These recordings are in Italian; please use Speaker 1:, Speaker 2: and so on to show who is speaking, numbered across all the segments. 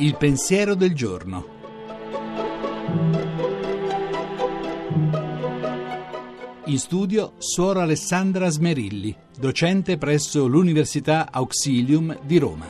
Speaker 1: Il pensiero del giorno. In studio Suora Alessandra Smerilli, docente presso l'Università Auxilium di Roma.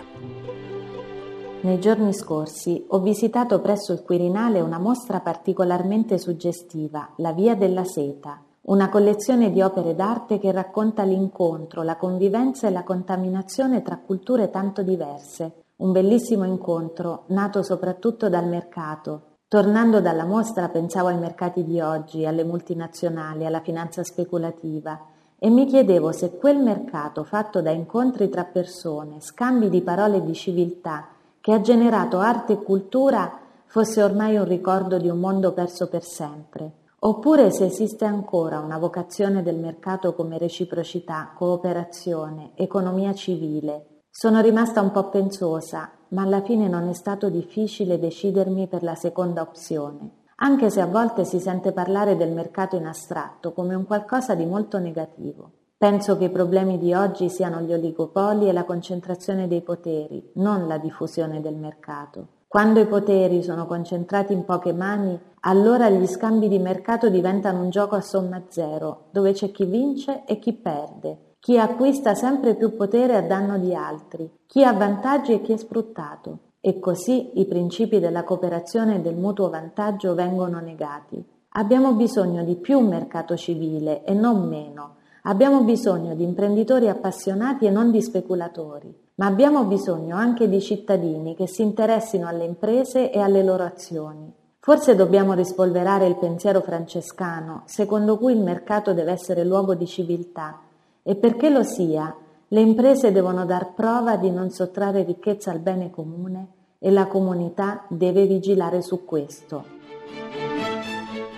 Speaker 2: Nei giorni scorsi ho visitato presso il Quirinale una mostra particolarmente suggestiva, La Via della Seta, una collezione di opere d'arte che racconta l'incontro, la convivenza e la contaminazione tra culture tanto diverse, un bellissimo incontro, nato soprattutto dal mercato. Tornando dalla mostra pensavo ai mercati di oggi, alle multinazionali, alla finanza speculativa. E mi chiedevo se quel mercato fatto da incontri tra persone, scambi di parole e di civiltà, che ha generato arte e cultura, fosse ormai un ricordo di un mondo perso per sempre, oppure se esiste ancora una vocazione del mercato come reciprocità, cooperazione, economia civile, sono rimasta un po' pensosa, ma alla fine non è stato difficile decidermi per la seconda opzione, anche se a volte si sente parlare del mercato in astratto come un qualcosa di molto negativo. Penso che i problemi di oggi siano gli oligopoli e la concentrazione dei poteri, non la diffusione del mercato. Quando i poteri sono concentrati in poche mani, allora gli scambi di mercato diventano un gioco a somma zero, dove c'è chi vince e chi perde, chi acquista sempre più potere a danno di altri, chi ha vantaggi e chi è sfruttato. E così i principi della cooperazione e del mutuo vantaggio vengono negati. Abbiamo bisogno di più mercato civile e non meno. Abbiamo bisogno di imprenditori appassionati e non di speculatori, ma abbiamo bisogno anche di cittadini che si interessino alle imprese e alle loro azioni. Forse dobbiamo rispolverare il pensiero francescano, secondo cui il mercato deve essere luogo di civiltà e perché lo sia, le imprese devono dar prova di non sottrarre ricchezza al bene comune e la comunità deve vigilare su questo.